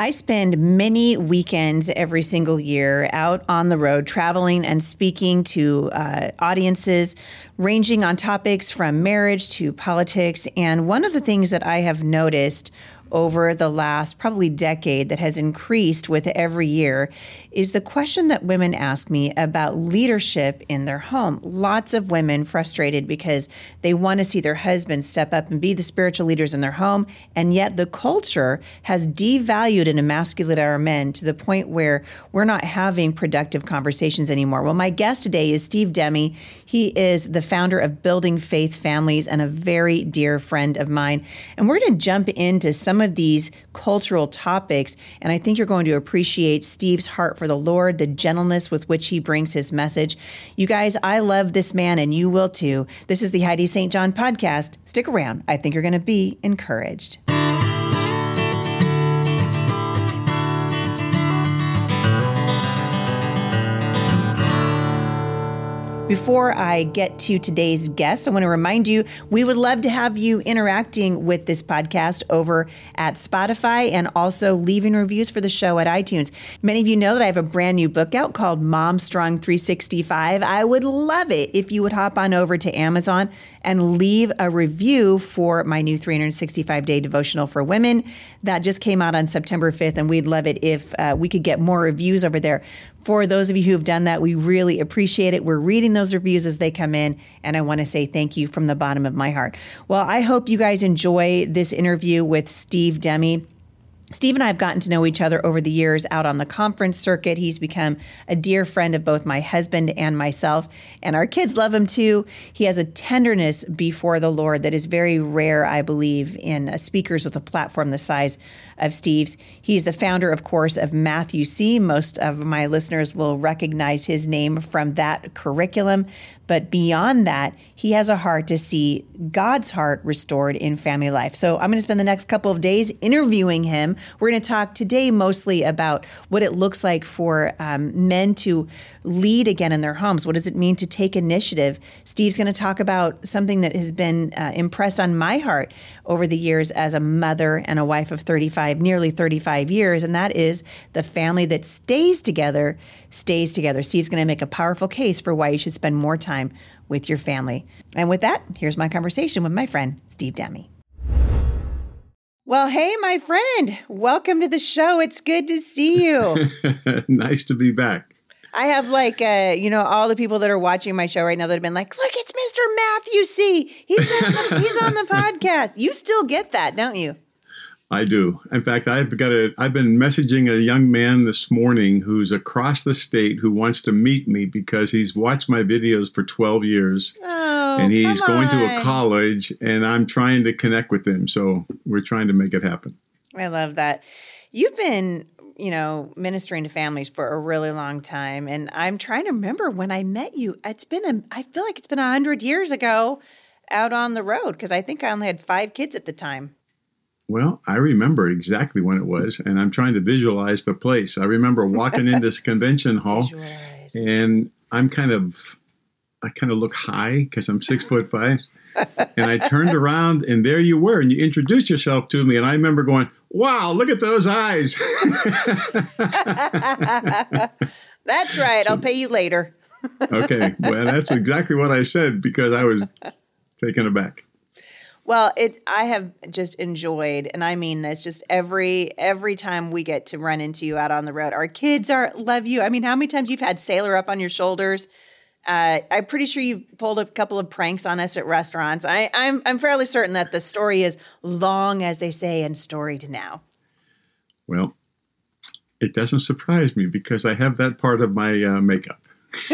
I spend many weekends every single year out on the road, traveling and speaking to uh, audiences ranging on topics from marriage to politics. And one of the things that I have noticed over the last probably decade that has increased with every year is the question that women ask me about leadership in their home. Lots of women frustrated because they want to see their husbands step up and be the spiritual leaders in their home, and yet the culture has devalued and emasculated our men to the point where we're not having productive conversations anymore. Well, my guest today is Steve Demme. He is the founder of Building Faith Families and a very dear friend of mine. And we're going to jump into some of these cultural topics, and I think you're going to appreciate Steve's heart for the Lord, the gentleness with which he brings his message. You guys, I love this man, and you will too. This is the Heidi St. John podcast. Stick around. I think you're going to be encouraged. Before I get to today's guest, I want to remind you we would love to have you interacting with this podcast over at Spotify and also leaving reviews for the show at iTunes. Many of you know that I have a brand new book out called Mom Strong 365. I would love it if you would hop on over to Amazon and leave a review for my new 365 day devotional for women that just came out on September 5th. And we'd love it if uh, we could get more reviews over there. For those of you who have done that, we really appreciate it. We're reading those reviews as they come in, and I want to say thank you from the bottom of my heart. Well, I hope you guys enjoy this interview with Steve Demme. Steve and I have gotten to know each other over the years out on the conference circuit. He's become a dear friend of both my husband and myself, and our kids love him too. He has a tenderness before the Lord that is very rare, I believe, in speakers with a platform the size of Steve's. He's the founder, of course, of Math-U-See Most of my listeners will recognize his name from that curriculum. But beyond that, he has a heart to see God's heart restored in family life. So I'm going to spend the next couple of days interviewing him. We're going to talk today mostly about what it looks like for um, men to lead again in their homes. What does it mean to take initiative? Steve's going to talk about something that has been uh, impressed on my heart over the years as a mother and a wife of 35, nearly 35 years, and that is the family that stays together stays together. Steve's going to make a powerful case for why you should spend more time with your family. And with that, here's my conversation with my friend, Steve Demme. Well, hey, my friend, welcome to the show. It's good to see you. nice to be back. I have like, uh, you know, all the people that are watching my show right now that have been like, look, it's Mr. Math-U-See He's the, he's on the podcast. You still get that, don't you? I do. In fact, I've got a. I've been messaging a young man this morning who's across the state who wants to meet me because he's watched my videos for 12 years, oh, and he's going on. to a college, and I'm trying to connect with him. So we're trying to make it happen. I love that. You've been, you know, ministering to families for a really long time, and I'm trying to remember when I met you. It's been a. I feel like it's been a hundred years ago, out on the road because I think I only had five kids at the time. Well, I remember exactly when it was, and I'm trying to visualize the place. I remember walking in this convention hall, Visualize. and I'm kind of, I kind of look high because I'm six foot five, and I turned around, and there you were, and you introduced yourself to me, and I remember going, "Wow, look at those eyes!" That's right. I'll pay you later. okay, well, that's exactly what I said because I was taken aback. Well, it I have just enjoyed, and I mean this, just every every time we get to run into you out on the road. Our kids are love you. I mean, how many times you've had Sailor up on your shoulders? Uh, I'm pretty sure you've pulled a couple of pranks on us at restaurants. I, I'm I'm fairly certain that the story is long, as they say, and storied now. Well, it doesn't surprise me because I have that part of my uh, makeup.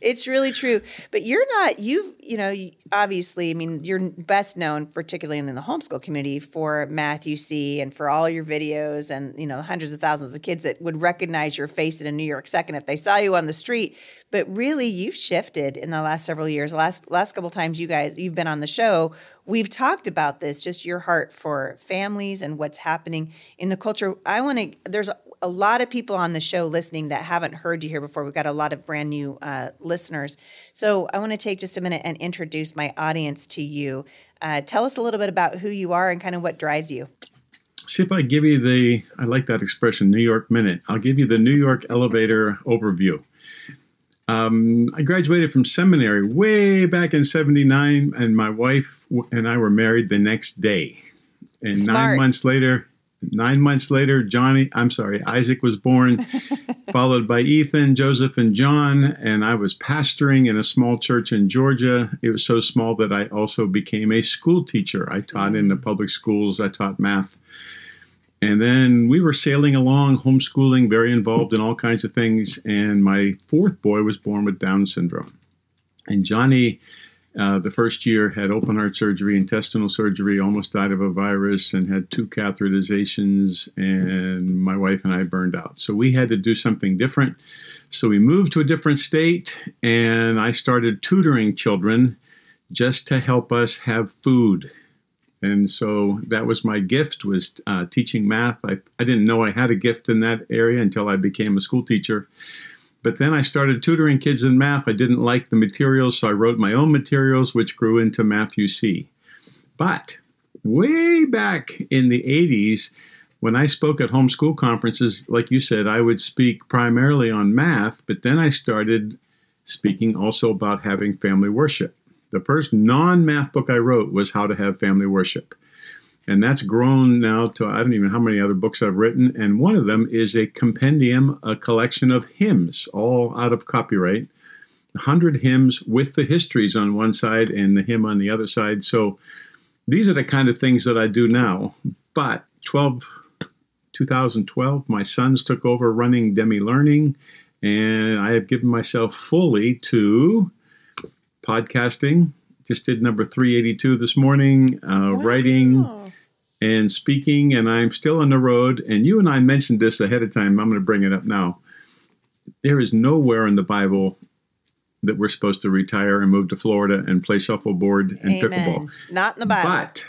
it's really true. But you're not, you've, you know, obviously, I mean, you're best known, particularly in the homeschool community, for Math-U-See and for all your videos and, you know, hundreds of thousands of kids that would recognize your face in a New York second if they saw you on the street. But really, you've shifted in the last several years. Last last couple times you guys you've been on the show, we've talked about this, just your heart for families and what's happening in the culture. I want to. There's a lot of people on the show listening that haven't heard you here before. We've got a lot of brand new uh, listeners. So I want to take just a minute and introduce my audience to you. Uh, tell us a little bit about who you are and kind of what drives you. see if I give you the, I like that expression, New York Minute. I'll give you the New York elevator overview. Um, I graduated from seminary way back in 79, and my wife and I were married the next day. And Smart. nine months later, nine months later, Johnny, I'm sorry, Isaac was born, followed by Ethan, Joseph, and John. And I was pastoring in a small church in Georgia. It was so small that I also became a school teacher. I taught in the mm. public schools, I taught math. And then we were sailing along, homeschooling, very involved in all kinds of things. And my fourth boy was born with Down syndrome. And Johnny, uh, the first year, had open heart surgery, intestinal surgery, almost died of a virus, and had two catheterizations. And my wife and I burned out. So we had to do something different. So we moved to a different state, and I started tutoring children just to help us have food and so that was my gift was uh, teaching math I, I didn't know i had a gift in that area until i became a school teacher but then i started tutoring kids in math. I didn't like the materials so i wrote my own materials which grew into Math-U-See but way back in the 80s when i spoke at homeschool conferences like you said i would speak primarily on math but then i started speaking also about having family worship. The first non math book I wrote was How to Have Family Worship. And that's grown now to I don't even know how many other books I've written. And one of them is a compendium, a collection of hymns, all out of copyright. 100 hymns with the histories on one side and the hymn on the other side. So these are the kind of things that I do now. But 12, 2012, my sons took over running Demme Learning, and I have given myself fully to podcasting. Just did number 382 this morning, uh, Wow. writing and speaking, and I'm still on the road. And you and I mentioned this ahead of time. I'm going to bring it up now. There is nowhere in the Bible that we're supposed to retire and move to Florida and play shuffleboard and pickleball. Amen. Not in the Bible. But,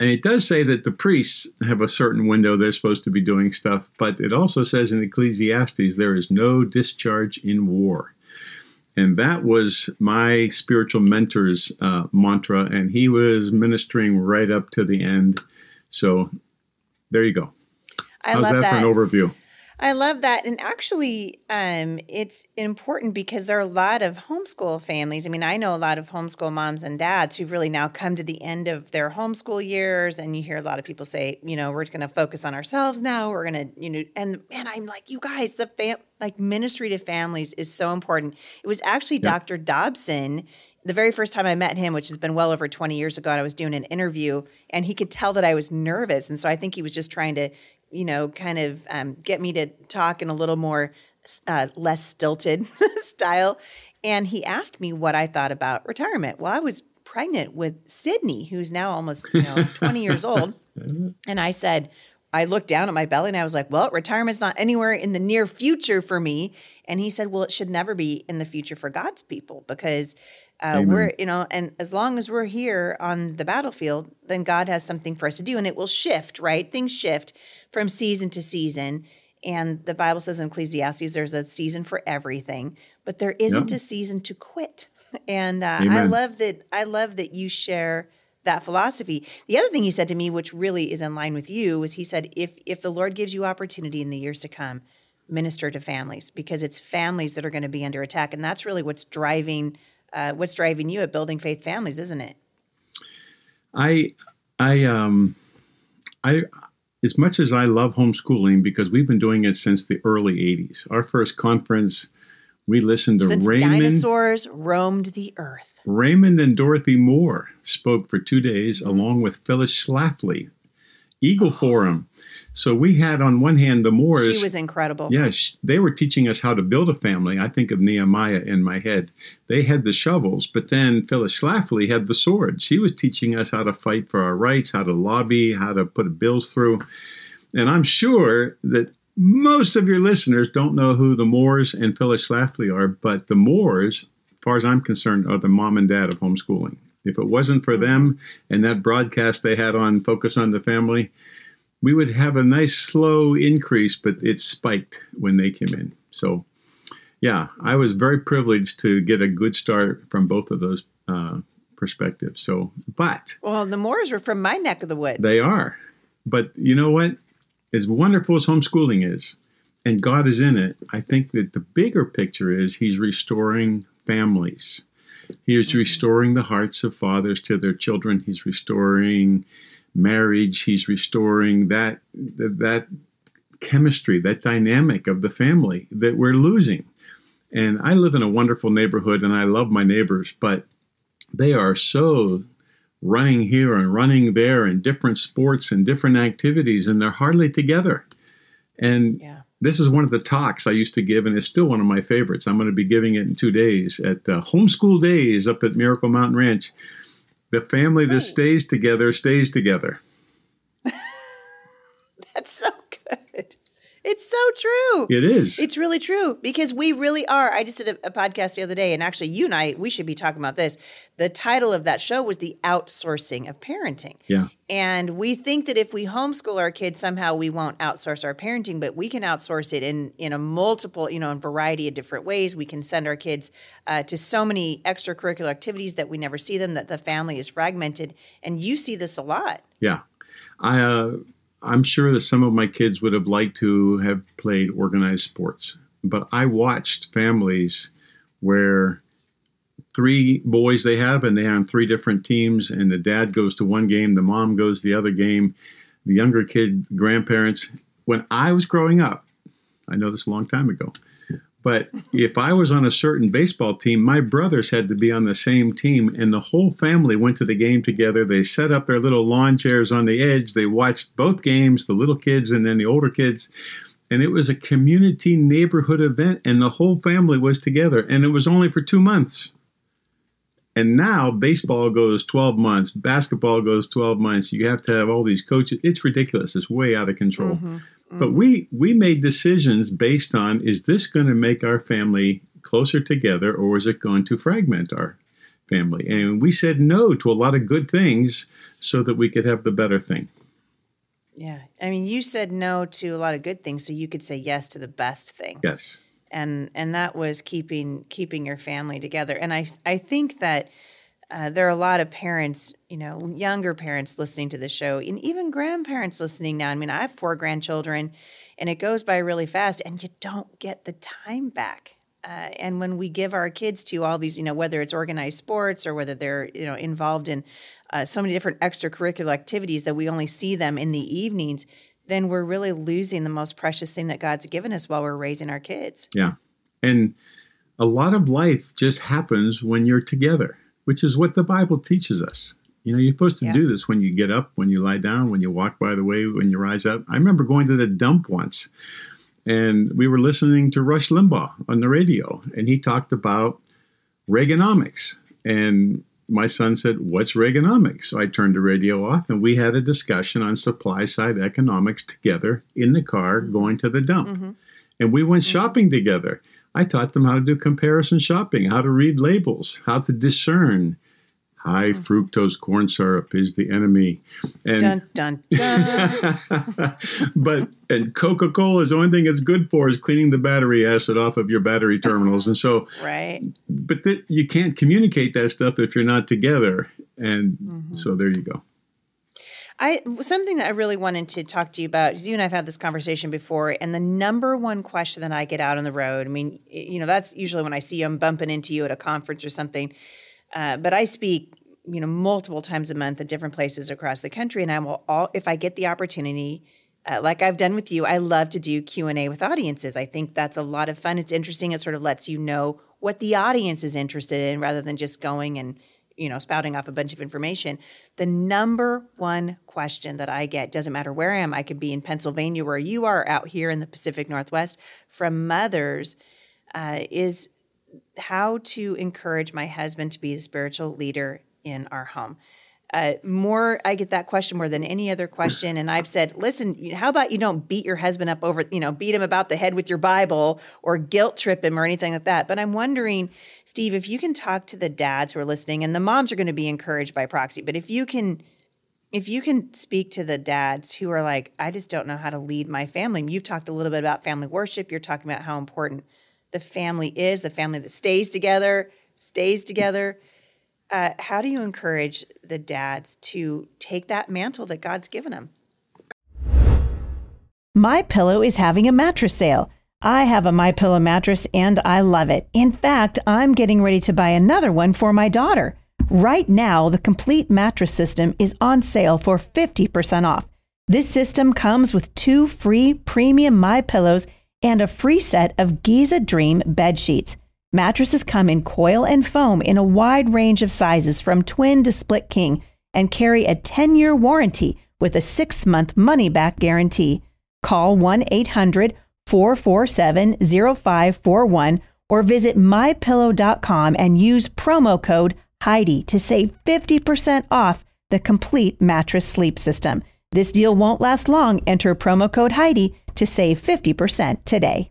and it does say that the priests have a certain window they're supposed to be doing stuff, but it also says in Ecclesiastes there is no discharge in war. And that was my spiritual mentor's uh, mantra, and he was ministering right up to the end. So there you go. I How's love that, that. for an overview? I love that. And actually, um, it's important because there are a lot of homeschool families. I mean, I know a lot of homeschool moms and dads who've really now come to the end of their homeschool years. And you hear a lot of people say, you know, we're going to focus on ourselves now. We're going to, you know, and man, I'm like, you guys, the fam, like ministry to families is so important. It was actually Dr. Dobson the very first time I met him, which has been well over 20 years ago, and I was doing an interview and he could tell that I was nervous. And so I think he was just trying to, you know, kind of um, get me to talk in a little more uh, less stilted style. And he asked me what I thought about retirement. Well, I was pregnant with Sydney, who's now almost, you know, 20 years old. And I said, I looked down at my belly and I was like, well, retirement's not anywhere in the near future for me. And he said, well, it should never be in the future for God's people because uh, we're, you know, and as long as we're here on the battlefield, then God has something for us to do and it will shift, right? Things shift from season to season. And the Bible says in Ecclesiastes, there's a season for everything, but there isn't Yep. a season to quit. And uh, I love that. I love that you share that philosophy. The other thing he said to me, which really is in line with you, was he said, if if the Lord gives you opportunity in the years to come, minister to families because it's families that are going to be under attack, and that's really what's driving uh, what's driving you at building faith families, isn't it? I, I, um, I, as much as I love homeschooling because we've been doing it since the early '80s. Our first conference, we listened to Since Raymond, dinosaurs roamed the earth. Raymond and Dorothy Moore spoke for two days, mm-hmm. along with Phyllis Schlafly, Eagle oh. Forum. So we had on one hand the Moores. She was incredible. Yeah, they were teaching us how to build a family. I think of Nehemiah in my head. They had the shovels, but then Phyllis Schlafly had the sword. She was teaching us how to fight for our rights, how to lobby, how to put bills through. And I'm sure that most of your listeners don't know who the Moores and Phyllis Schlafly are, but the Moores, as far as I'm concerned, are the mom and dad of homeschooling. If it wasn't for them and that broadcast they had on Focus on the Family, we would have a nice slow increase, but it spiked when they came in. So, yeah, I was very privileged to get a good start from both of those uh, perspectives. So, but Well, the Moores were from my neck of the woods. they are. But you know what? As wonderful as homeschooling is, and God is in it, I think that the bigger picture is He's restoring families. He is restoring the hearts of fathers to their children. He's restoring marriage. He's restoring that that chemistry, that dynamic of the family that we're losing. And I live in a wonderful neighborhood and I love my neighbors, but they are so running here and running there and different sports and different activities and they're hardly together. And yeah. this is one of the talks I used to give and it's still one of my favorites. I'm going to be giving it in 2 days at uh, Homeschool Days up at Miracle Mountain Ranch. The family that stays together stays together. That's so. It's so true. It is. It's really true because we really are. I just did a, a, podcast the other day, and actually, you and I, we should be talking about this. The title of that show was The Outsourcing of Parenting. Yeah. And we think that if we homeschool our kids, somehow we won't outsource our parenting, but we can outsource it in, in a multiple, you know, in variety of different ways. We can send our kids uh, to so many extracurricular activities that we never see them, that the family is fragmented. And you see this a lot. Yeah. I, uh, I'm sure that some of my kids would have liked to have played organized sports, but I watched families where three boys they have and they're on three different teams and the dad goes to one game the mom goes the other game the younger kid grandparents. When i was growing up i know this a long time ago but if I was on a certain baseball team, my brothers had to be on the same team, and the whole family went to the game together. They set up their little lawn chairs on the edge. They watched both games, the little kids and then the older kids. And it was a community neighborhood event, and the whole family was together. And it was only for two months. And now baseball goes 12 months, basketball goes 12 months. You have to have all these coaches. It's ridiculous. It's way out of control. Mm-hmm. But we we made decisions based on is this going to make our family closer together or is it going to fragment our family? And we said no to a lot of good things so that we could have the better thing. Yeah. I mean, you said no to a lot of good things so you could say yes to the best thing. Yes. And and that was keeping keeping your family together. And I I think that uh, there are a lot of parents, you know, younger parents listening to the show, and even grandparents listening now. I mean, I have four grandchildren, and it goes by really fast, and you don't get the time back. Uh, and when we give our kids to all these, you know, whether it's organized sports or whether they're, you know, involved in uh, so many different extracurricular activities that we only see them in the evenings, then we're really losing the most precious thing that God's given us while we're raising our kids. Yeah. And a lot of life just happens when you're together which is what the Bible teaches us. You know, you're supposed to yeah. do this when you get up, when you lie down, when you walk by the way, when you rise up. I remember going to the dump once, and we were listening to Rush Limbaugh on the radio, and he talked about Reaganomics. And my son said, What's Reaganomics? So I turned the radio off, and we had a discussion on supply side economics together in the car going to the dump. Mm-hmm. And we went mm-hmm. shopping together. I taught them how to do comparison shopping, how to read labels, how to discern. High mm-hmm. fructose corn syrup is the enemy. And dun, dun, dun. but and Coca Cola is the only thing it's good for is cleaning the battery acid off of your battery terminals. And so, right. But th- you can't communicate that stuff if you're not together. And mm-hmm. so there you go. I something that I really wanted to talk to you about because you and I've had this conversation before, and the number one question that I get out on the road. I mean, you know, that's usually when I see you, I'm bumping into you at a conference or something. Uh, but I speak, you know, multiple times a month at different places across the country, and I will all if I get the opportunity. Uh, like I've done with you, I love to do Q and A with audiences. I think that's a lot of fun. It's interesting. It sort of lets you know what the audience is interested in, rather than just going and you know, spouting off a bunch of information. The number one question that I get doesn't matter where I am. I could be in Pennsylvania, where you are, out here in the Pacific Northwest, from mothers, uh, is how to encourage my husband to be the spiritual leader in our home uh, more i get that question more than any other question. And i've said listen how about you don't beat your husband up over you know beat him about the head with your bible or guilt trip him or anything like that. But i'm wondering steve if you can talk to the dads who are listening and the moms are going to be encouraged by proxy but if you can if you can speak to the dads who are like i just don't know how to lead my family. You've talked a little bit about family worship. You're talking about how important the family is the family that stays together stays together uh, how do you encourage the dads to take that mantle that God's given them? My Pillow is having a mattress sale. I have a My Pillow mattress and I love it. In fact, I'm getting ready to buy another one for my daughter. Right now, the complete mattress system is on sale for 50% off. This system comes with two free premium My Pillows and a free set of Giza Dream bed sheets. Mattresses come in coil and foam in a wide range of sizes from twin to split king and carry a 10-year warranty with a 6-month money-back guarantee. Call 1-800-447-0541 or visit mypillow.com and use promo code Heidi to save 50% off the complete mattress sleep system. This deal won't last long. Enter promo code Heidi to save 50% today.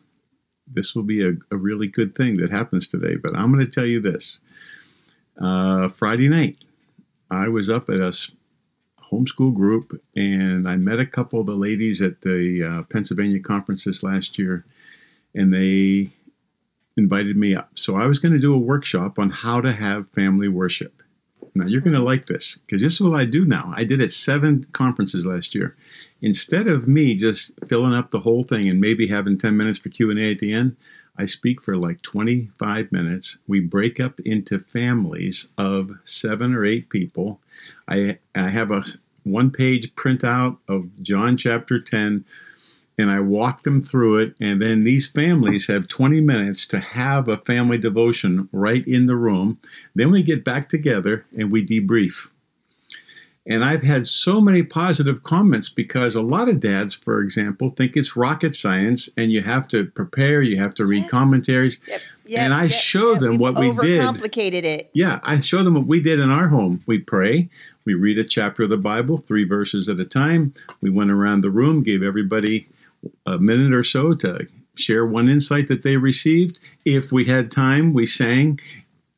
this will be a, a really good thing that happens today. But I'm going to tell you this uh, Friday night, I was up at a homeschool group and I met a couple of the ladies at the uh, Pennsylvania conferences last year, and they invited me up. So I was going to do a workshop on how to have family worship. Now you're going to mm-hmm. like this because this is what I do now. I did it seven conferences last year. Instead of me just filling up the whole thing and maybe having 10 minutes for Q&A at the end, I speak for like 25 minutes. We break up into families of seven or eight people. I, I have a one page printout of John chapter 10 and I walk them through it. And then these families have 20 minutes to have a family devotion right in the room. Then we get back together and we debrief. And I've had so many positive comments because a lot of dads, for example, think it's rocket science and you have to prepare, you have to read commentaries. Yep, yep, and I yep, show them what we did. Complicated it. Yeah, I show them what we did in our home. We pray, we read a chapter of the Bible, three verses at a time. We went around the room, gave everybody a minute or so to share one insight that they received. If we had time, we sang,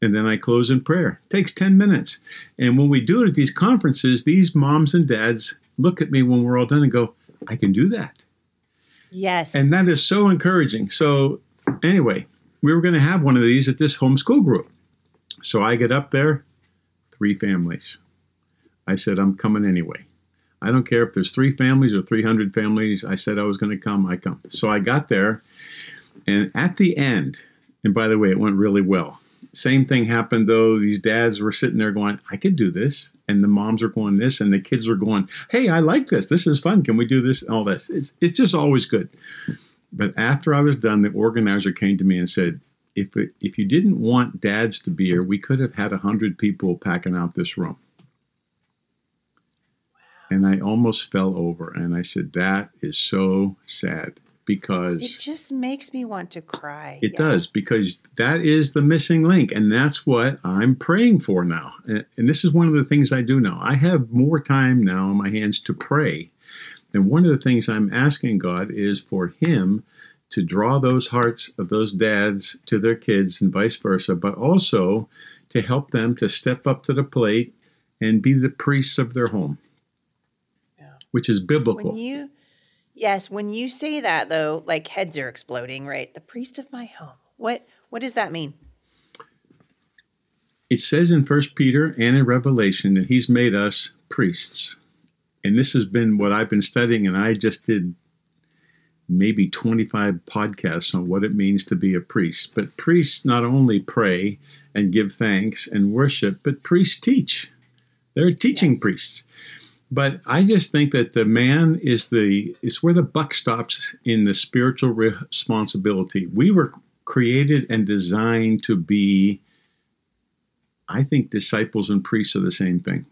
and then I close in prayer. It takes 10 minutes. And when we do it at these conferences, these moms and dads look at me when we're all done and go, I can do that. Yes. And that is so encouraging. So, anyway, we were going to have one of these at this homeschool group. So I get up there, three families. I said, I'm coming anyway. I don't care if there's three families or 300 families. I said I was going to come, I come. So I got there, and at the end, and by the way, it went really well. Same thing happened though. These dads were sitting there going, I could do this. And the moms are going this, and the kids were going, Hey, I like this. This is fun. Can we do this? And all this. It's, it's just always good. But after I was done, the organizer came to me and said, if, it, if you didn't want dads to be here, we could have had 100 people packing out this room and I almost fell over. And I said, That is so sad because it just makes me want to cry. It yeah. does because that is the missing link. And that's what I'm praying for now. And, and this is one of the things I do now. I have more time now in my hands to pray. And one of the things I'm asking God is for Him to draw those hearts of those dads to their kids and vice versa, but also to help them to step up to the plate and be the priests of their home which is biblical. When you, yes, when you say that though, like heads are exploding, right? The priest of my home. What what does that mean? It says in First Peter and in Revelation that He's made us priests, and this has been what I've been studying, and I just did maybe 25 podcasts on what it means to be a priest. But priests not only pray and give thanks and worship, but priests teach. They're teaching yes. priests. But I just think that the man is the is where the buck stops in the spiritual responsibility. We were created and designed to be I think disciples and priests are the same thing.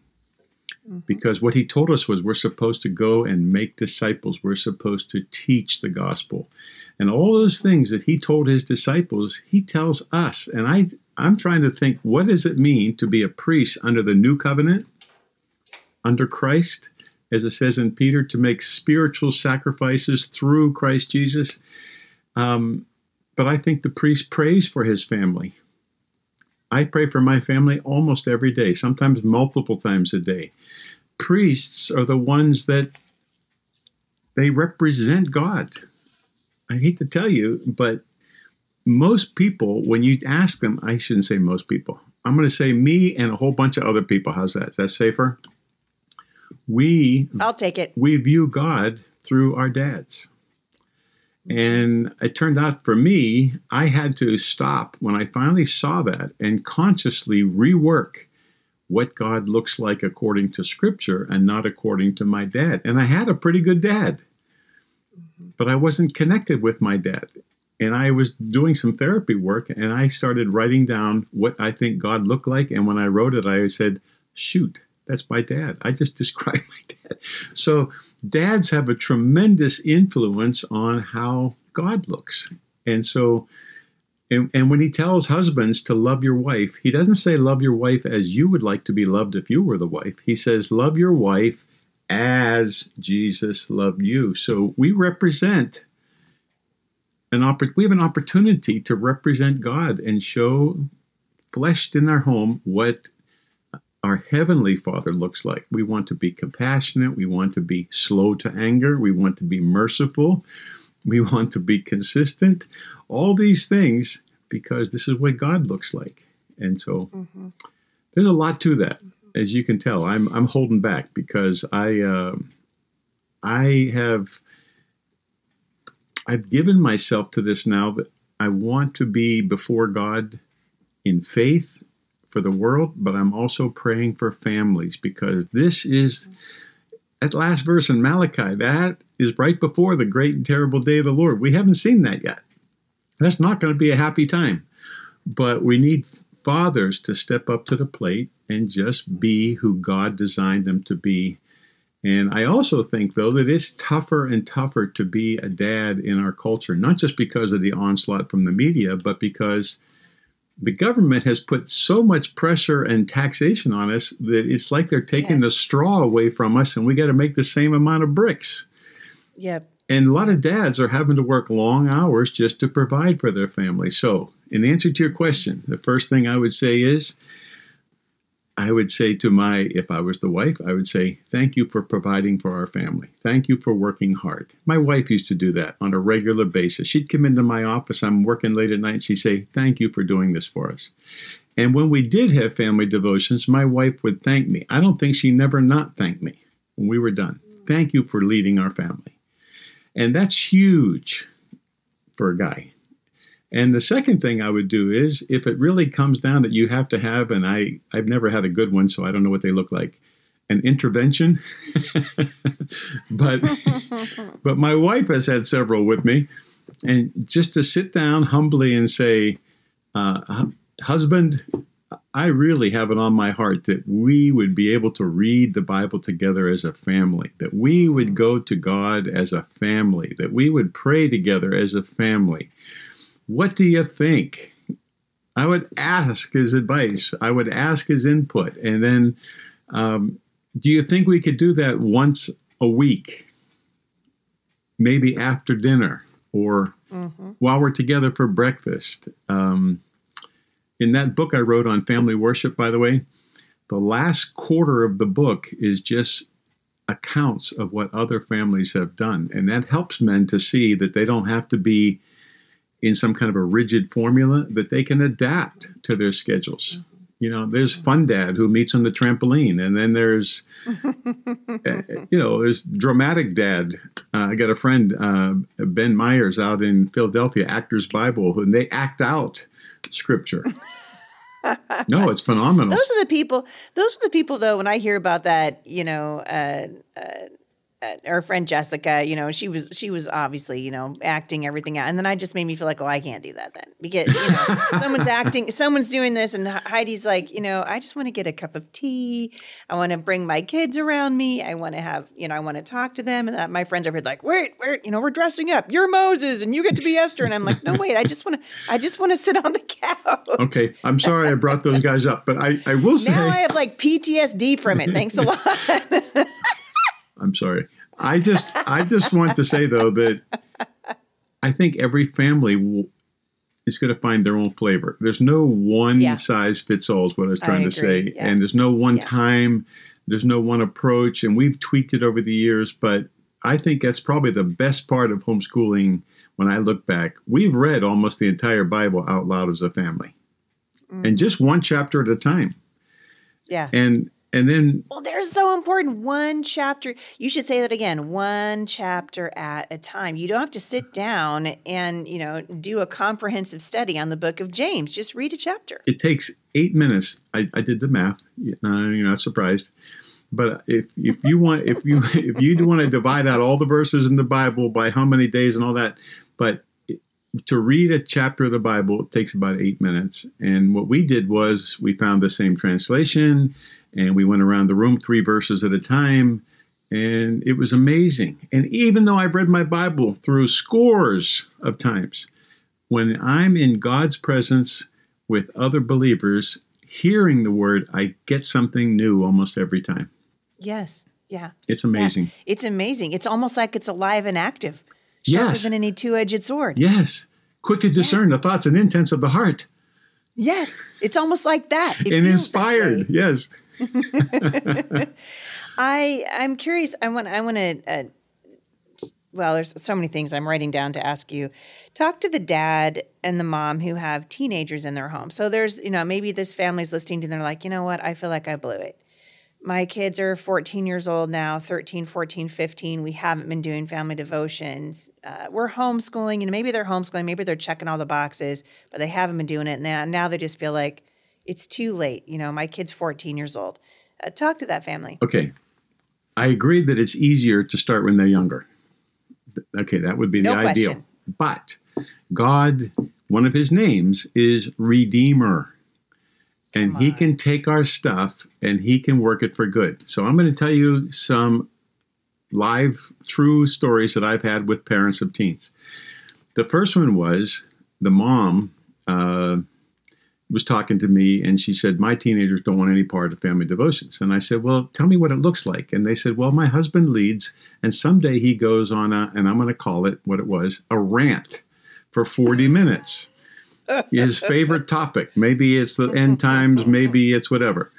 Mm-hmm. Because what he told us was we're supposed to go and make disciples. We're supposed to teach the gospel. And all those things that he told his disciples, he tells us. And I I'm trying to think what does it mean to be a priest under the new covenant? Under Christ as it says in Peter, to make spiritual sacrifices through Christ Jesus. Um, but I think the priest prays for his family. I pray for my family almost every day, sometimes multiple times a day. Priests are the ones that they represent God. I hate to tell you, but most people, when you ask them, I shouldn't say most people, I'm going to say me and a whole bunch of other people. How's that? Is that safer? We I'll take it. We view God through our dads. And it turned out for me, I had to stop when I finally saw that and consciously rework what God looks like according to scripture and not according to my dad. And I had a pretty good dad, but I wasn't connected with my dad. And I was doing some therapy work and I started writing down what I think God looked like. And when I wrote it, I said, shoot, that's my dad. I just described my dad. So dads have a tremendous influence on how God looks. And so, and, and when he tells husbands to love your wife, he doesn't say love your wife as you would like to be loved if you were the wife. He says love your wife as Jesus loved you. So we represent an oppor- we have an opportunity to represent God and show fleshed in our home what our heavenly father looks like. We want to be compassionate, we want to be slow to anger, we want to be merciful, we want to be consistent. All these things because this is what God looks like. And so mm-hmm. there's a lot to that. As you can tell, I'm I'm holding back because I uh, I have I've given myself to this now that I want to be before God in faith for the world, but I'm also praying for families because this is that last verse in Malachi. That is right before the great and terrible day of the Lord. We haven't seen that yet. That's not going to be a happy time. But we need fathers to step up to the plate and just be who God designed them to be and I also think, though, that it's tougher and tougher to be a dad in our culture, not just because of the onslaught from the media, but because the government has put so much pressure and taxation on us that it's like they're taking yes. the straw away from us and we got to make the same amount of bricks. Yep. And a lot of dads are having to work long hours just to provide for their family. So, in answer to your question, the first thing I would say is I would say to my, if I was the wife, I would say, thank you for providing for our family. Thank you for working hard. My wife used to do that on a regular basis. She'd come into my office, I'm working late at night, she'd say, thank you for doing this for us. And when we did have family devotions, my wife would thank me. I don't think she never not thanked me when we were done. Thank you for leading our family. And that's huge for a guy. And the second thing I would do is if it really comes down that you have to have, and I, I've never had a good one, so I don't know what they look like, an intervention. but but my wife has had several with me. And just to sit down humbly and say, uh, husband, I really have it on my heart that we would be able to read the Bible together as a family, that we would go to God as a family, that we would pray together as a family what do you think? I would ask his advice. I would ask his input. And then, um, do you think we could do that once a week? Maybe after dinner or mm-hmm. while we're together for breakfast. Um, in that book I wrote on family worship, by the way, the last quarter of the book is just accounts of what other families have done. And that helps men to see that they don't have to be in some kind of a rigid formula that they can adapt to their schedules. Mm-hmm. You know, there's Fun Dad who meets on the trampoline, and then there's, uh, you know, there's Dramatic Dad. Uh, I got a friend, uh, Ben Myers, out in Philadelphia, Actors Bible, and they act out scripture. no, it's phenomenal. Those are the people. Those are the people, though. When I hear about that, you know, uh, uh, Uh, our friend Jessica, you know, she was she was obviously, you know, acting everything out, and then I just made me feel like, oh, I can't do that then. Because you know someone's acting, someone's doing this, and Heidi's like, you know, I just want to get a cup of tea, I want to bring my kids around me, I want to have, you know, I want to talk to them, and that, my friends over here like, wait, wait, you know, we're dressing up, you're Moses, and you get to be Esther, and I'm like, no, wait, I just want to, I just want to sit on the couch. Okay, I'm sorry I brought those guys up, but I, I will say now I have like PTSD from it. Thanks a lot. I'm sorry. I just I just want to say though that I think every family w- is going to find their own flavor. There's no one Yeah. size fits all is what I was I trying to say, yeah. and there's no one Yeah. time, there's no one approach, and we've tweaked it over the years. But I think that's probably the best part of homeschooling. When I look back, we've read almost the entire Bible out loud as a family, Mm-hmm. and just one chapter at a time, Yeah. and and then Well, they're so important. One chapter, you should say that again, one chapter at a time. You don't have to sit down and, you know, do a comprehensive study on the book of James. Just read a chapter. it takes eight minutes. I, I did the math. You- You're not surprised, but if if you want if you if you do want to divide out all the verses in the Bible by how many days and all that, but to read a chapter of the Bible it takes about eight minutes. And what we did was we found the same translation, and we went around the room three verses at a time. And it was amazing. And even though I've read my Bible through scores of times, when I'm in God's presence with other believers, hearing the word, I get something new almost every time. Yes. Yeah. It's amazing. Yeah. It's amazing. It's almost like it's alive and active, sharper Yes. than any two edged sword. Yes. Quick to discern the thoughts and intents of the heart Yes. It's almost like that. It and feels that inspired. Yes. I I'm curious. I want I want to. Uh, well, there's so many things I'm writing down to ask you. Talk to the dad and the mom who have teenagers in their home. So there's you know maybe this family's listening and. They're like, you know what? I feel like I blew it. My kids are 14 years old now, 13, 14, 15. We haven't been doing family devotions. Uh, we're homeschooling. You know, maybe they're homeschooling, maybe they're checking all the boxes, but they haven't been doing it. And now, now they just feel like it's too late. You know, my kid's 14 years old. Uh, talk to that family. Okay. I agree that it's easier to start when they're younger. Okay, that would be the No ideal. question. But God, one of his names is Redeemer. And he can take our stuff and he can work it for good. So I'm going to tell you some live, true stories that I've had with parents of teens. The first one was the mom uh, was talking to me and she said, My teenagers don't want any part of family devotions. And I said, Well, tell me what it looks like. And they said, Well, my husband leads, and someday he goes on a, and I'm going to call it what it was, a rant for 40 minutes. His favorite topic. Maybe it's the end times, maybe it's whatever.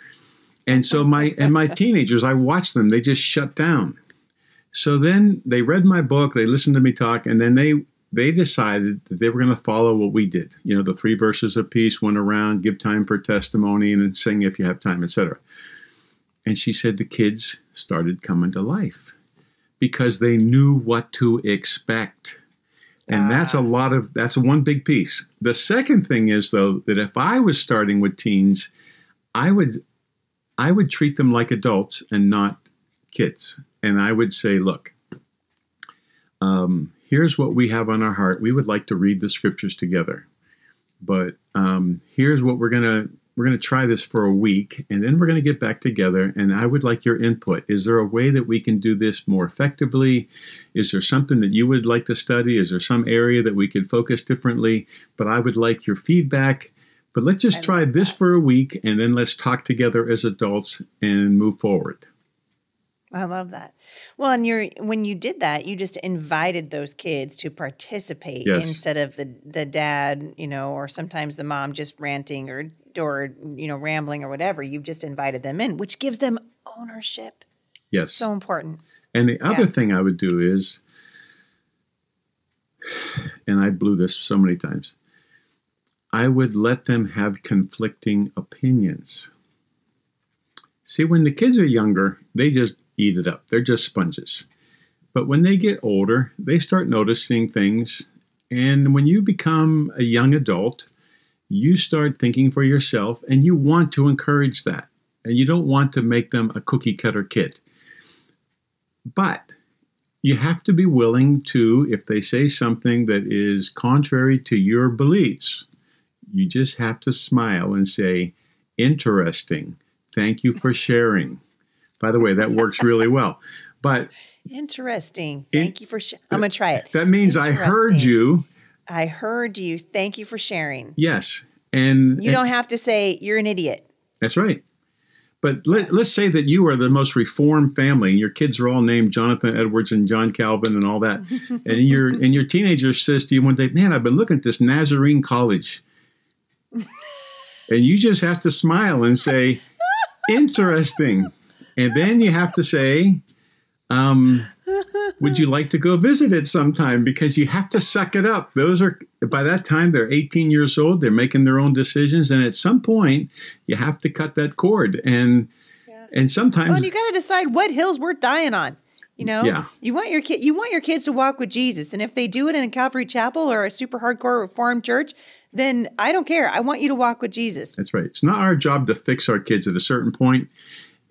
And so my and my teenagers, I watched them, they just shut down. So then they read my book, they listened to me talk, and then they they decided that they were going to follow what we did. You know, the three verses of peace, went around, give time for testimony, and then sing if you have time, etc. And she said the kids started coming to life because they knew what to expect. And that's a lot of that's one big piece. The second thing is though that if I was starting with teens, I would I would treat them like adults and not kids. And I would say, look, um, here's what we have on our heart. We would like to read the scriptures together, but um, here's what we're gonna we're gonna try this for a week, and then we're gonna get back together. And I would like your input. Is there a way that we can do this more effectively? Is there something that you would like to study? Is there some area that we could focus differently? But I would like your feedback. But let's just I try this that. for a week, and then let's talk together as adults and move forward. I love that. Well, and you're when you did that, you just invited those kids to participate Yes. instead of the the dad, you know, or sometimes the mom just ranting or or you know rambling or whatever. You've just invited them in, which gives them ownership. Yes. So important. And the other Yeah. thing I would do is, and I blew this so many times, I would let them have conflicting opinions. See, when the kids are younger, they just eat it up. They're just sponges. But when they get older, they start noticing things. And when you become a young adult, you start thinking for yourself and you want to encourage that. And you don't want to make them a cookie cutter kid. But you have to be willing to, if they say something that is contrary to your beliefs, you just have to smile and say, Interesting. Thank you for sharing. By the way, that works really well. But Interesting. It- Thank you for. Sh- I'm gonna try it. that means I heard you. I heard you. Thank you for sharing. Yes. And You don't have to say you're an idiot. That's right. But let, let's say that you are the most reformed family, and your kids are all named Jonathan Edwards and John Calvin and all that, and your and your teenager says to you one day, "Man, I've been looking at this Nazarene college," and you just have to smile and say, "Interesting," and then you have to say, um, would you like to go visit it sometime? Because you have to suck it up. Those are by that time they're 18 years old. They're making their own decisions, and at some point you have to cut that cord. And yeah. and sometimes well, you got to decide what hill's worth dying on. You know, yeah. you want your kid, you want your kids to walk with Jesus, and if they do it in a Calvary Chapel or a super hardcore Reformed church, then I don't care. I want you to walk with Jesus. That's right. It's not our job to fix our kids at a certain point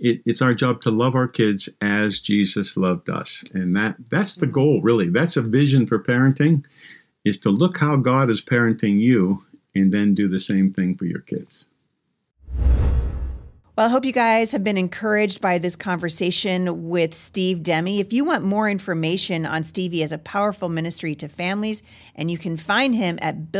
it, it's our job to love our kids as Jesus loved us, and that that's the goal. Really, that's a vision for parenting, is to look how God is parenting you, and then do the same thing for your kids. Well, I hope you guys have been encouraged by this conversation with Steve Demme. If you want more information on Stevie as a powerful ministry to families, and you can find him at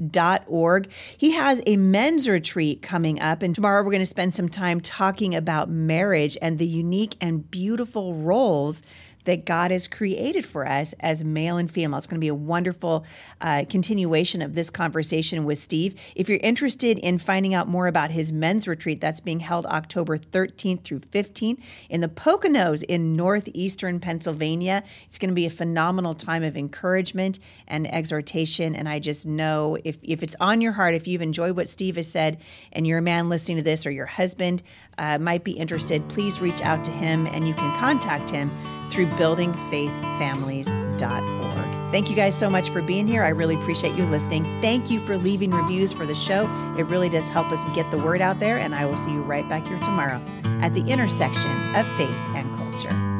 buildingfaithfamilies.org. He has a men's retreat coming up, and tomorrow we're going to spend some time talking about marriage and the unique and beautiful roles that God has created for us as male and female. It's going to be a wonderful uh, continuation of this conversation with Steve. If you're interested in finding out more about his men's retreat, that's being held October 13th through 15th in the Poconos in northeastern Pennsylvania. It's going to be a phenomenal time of encouragement and exhortation. And I just know if, if it's on your heart, if you've enjoyed what Steve has said, and you're a man listening to this or your husband, uh, might be interested, please reach out to him and you can contact him through buildingfaithfamilies.org. Thank you guys so much for being here. I really appreciate you listening. Thank you for leaving reviews for the show. It really does help us get the word out there, and I will see you right back here tomorrow at the intersection of faith and culture.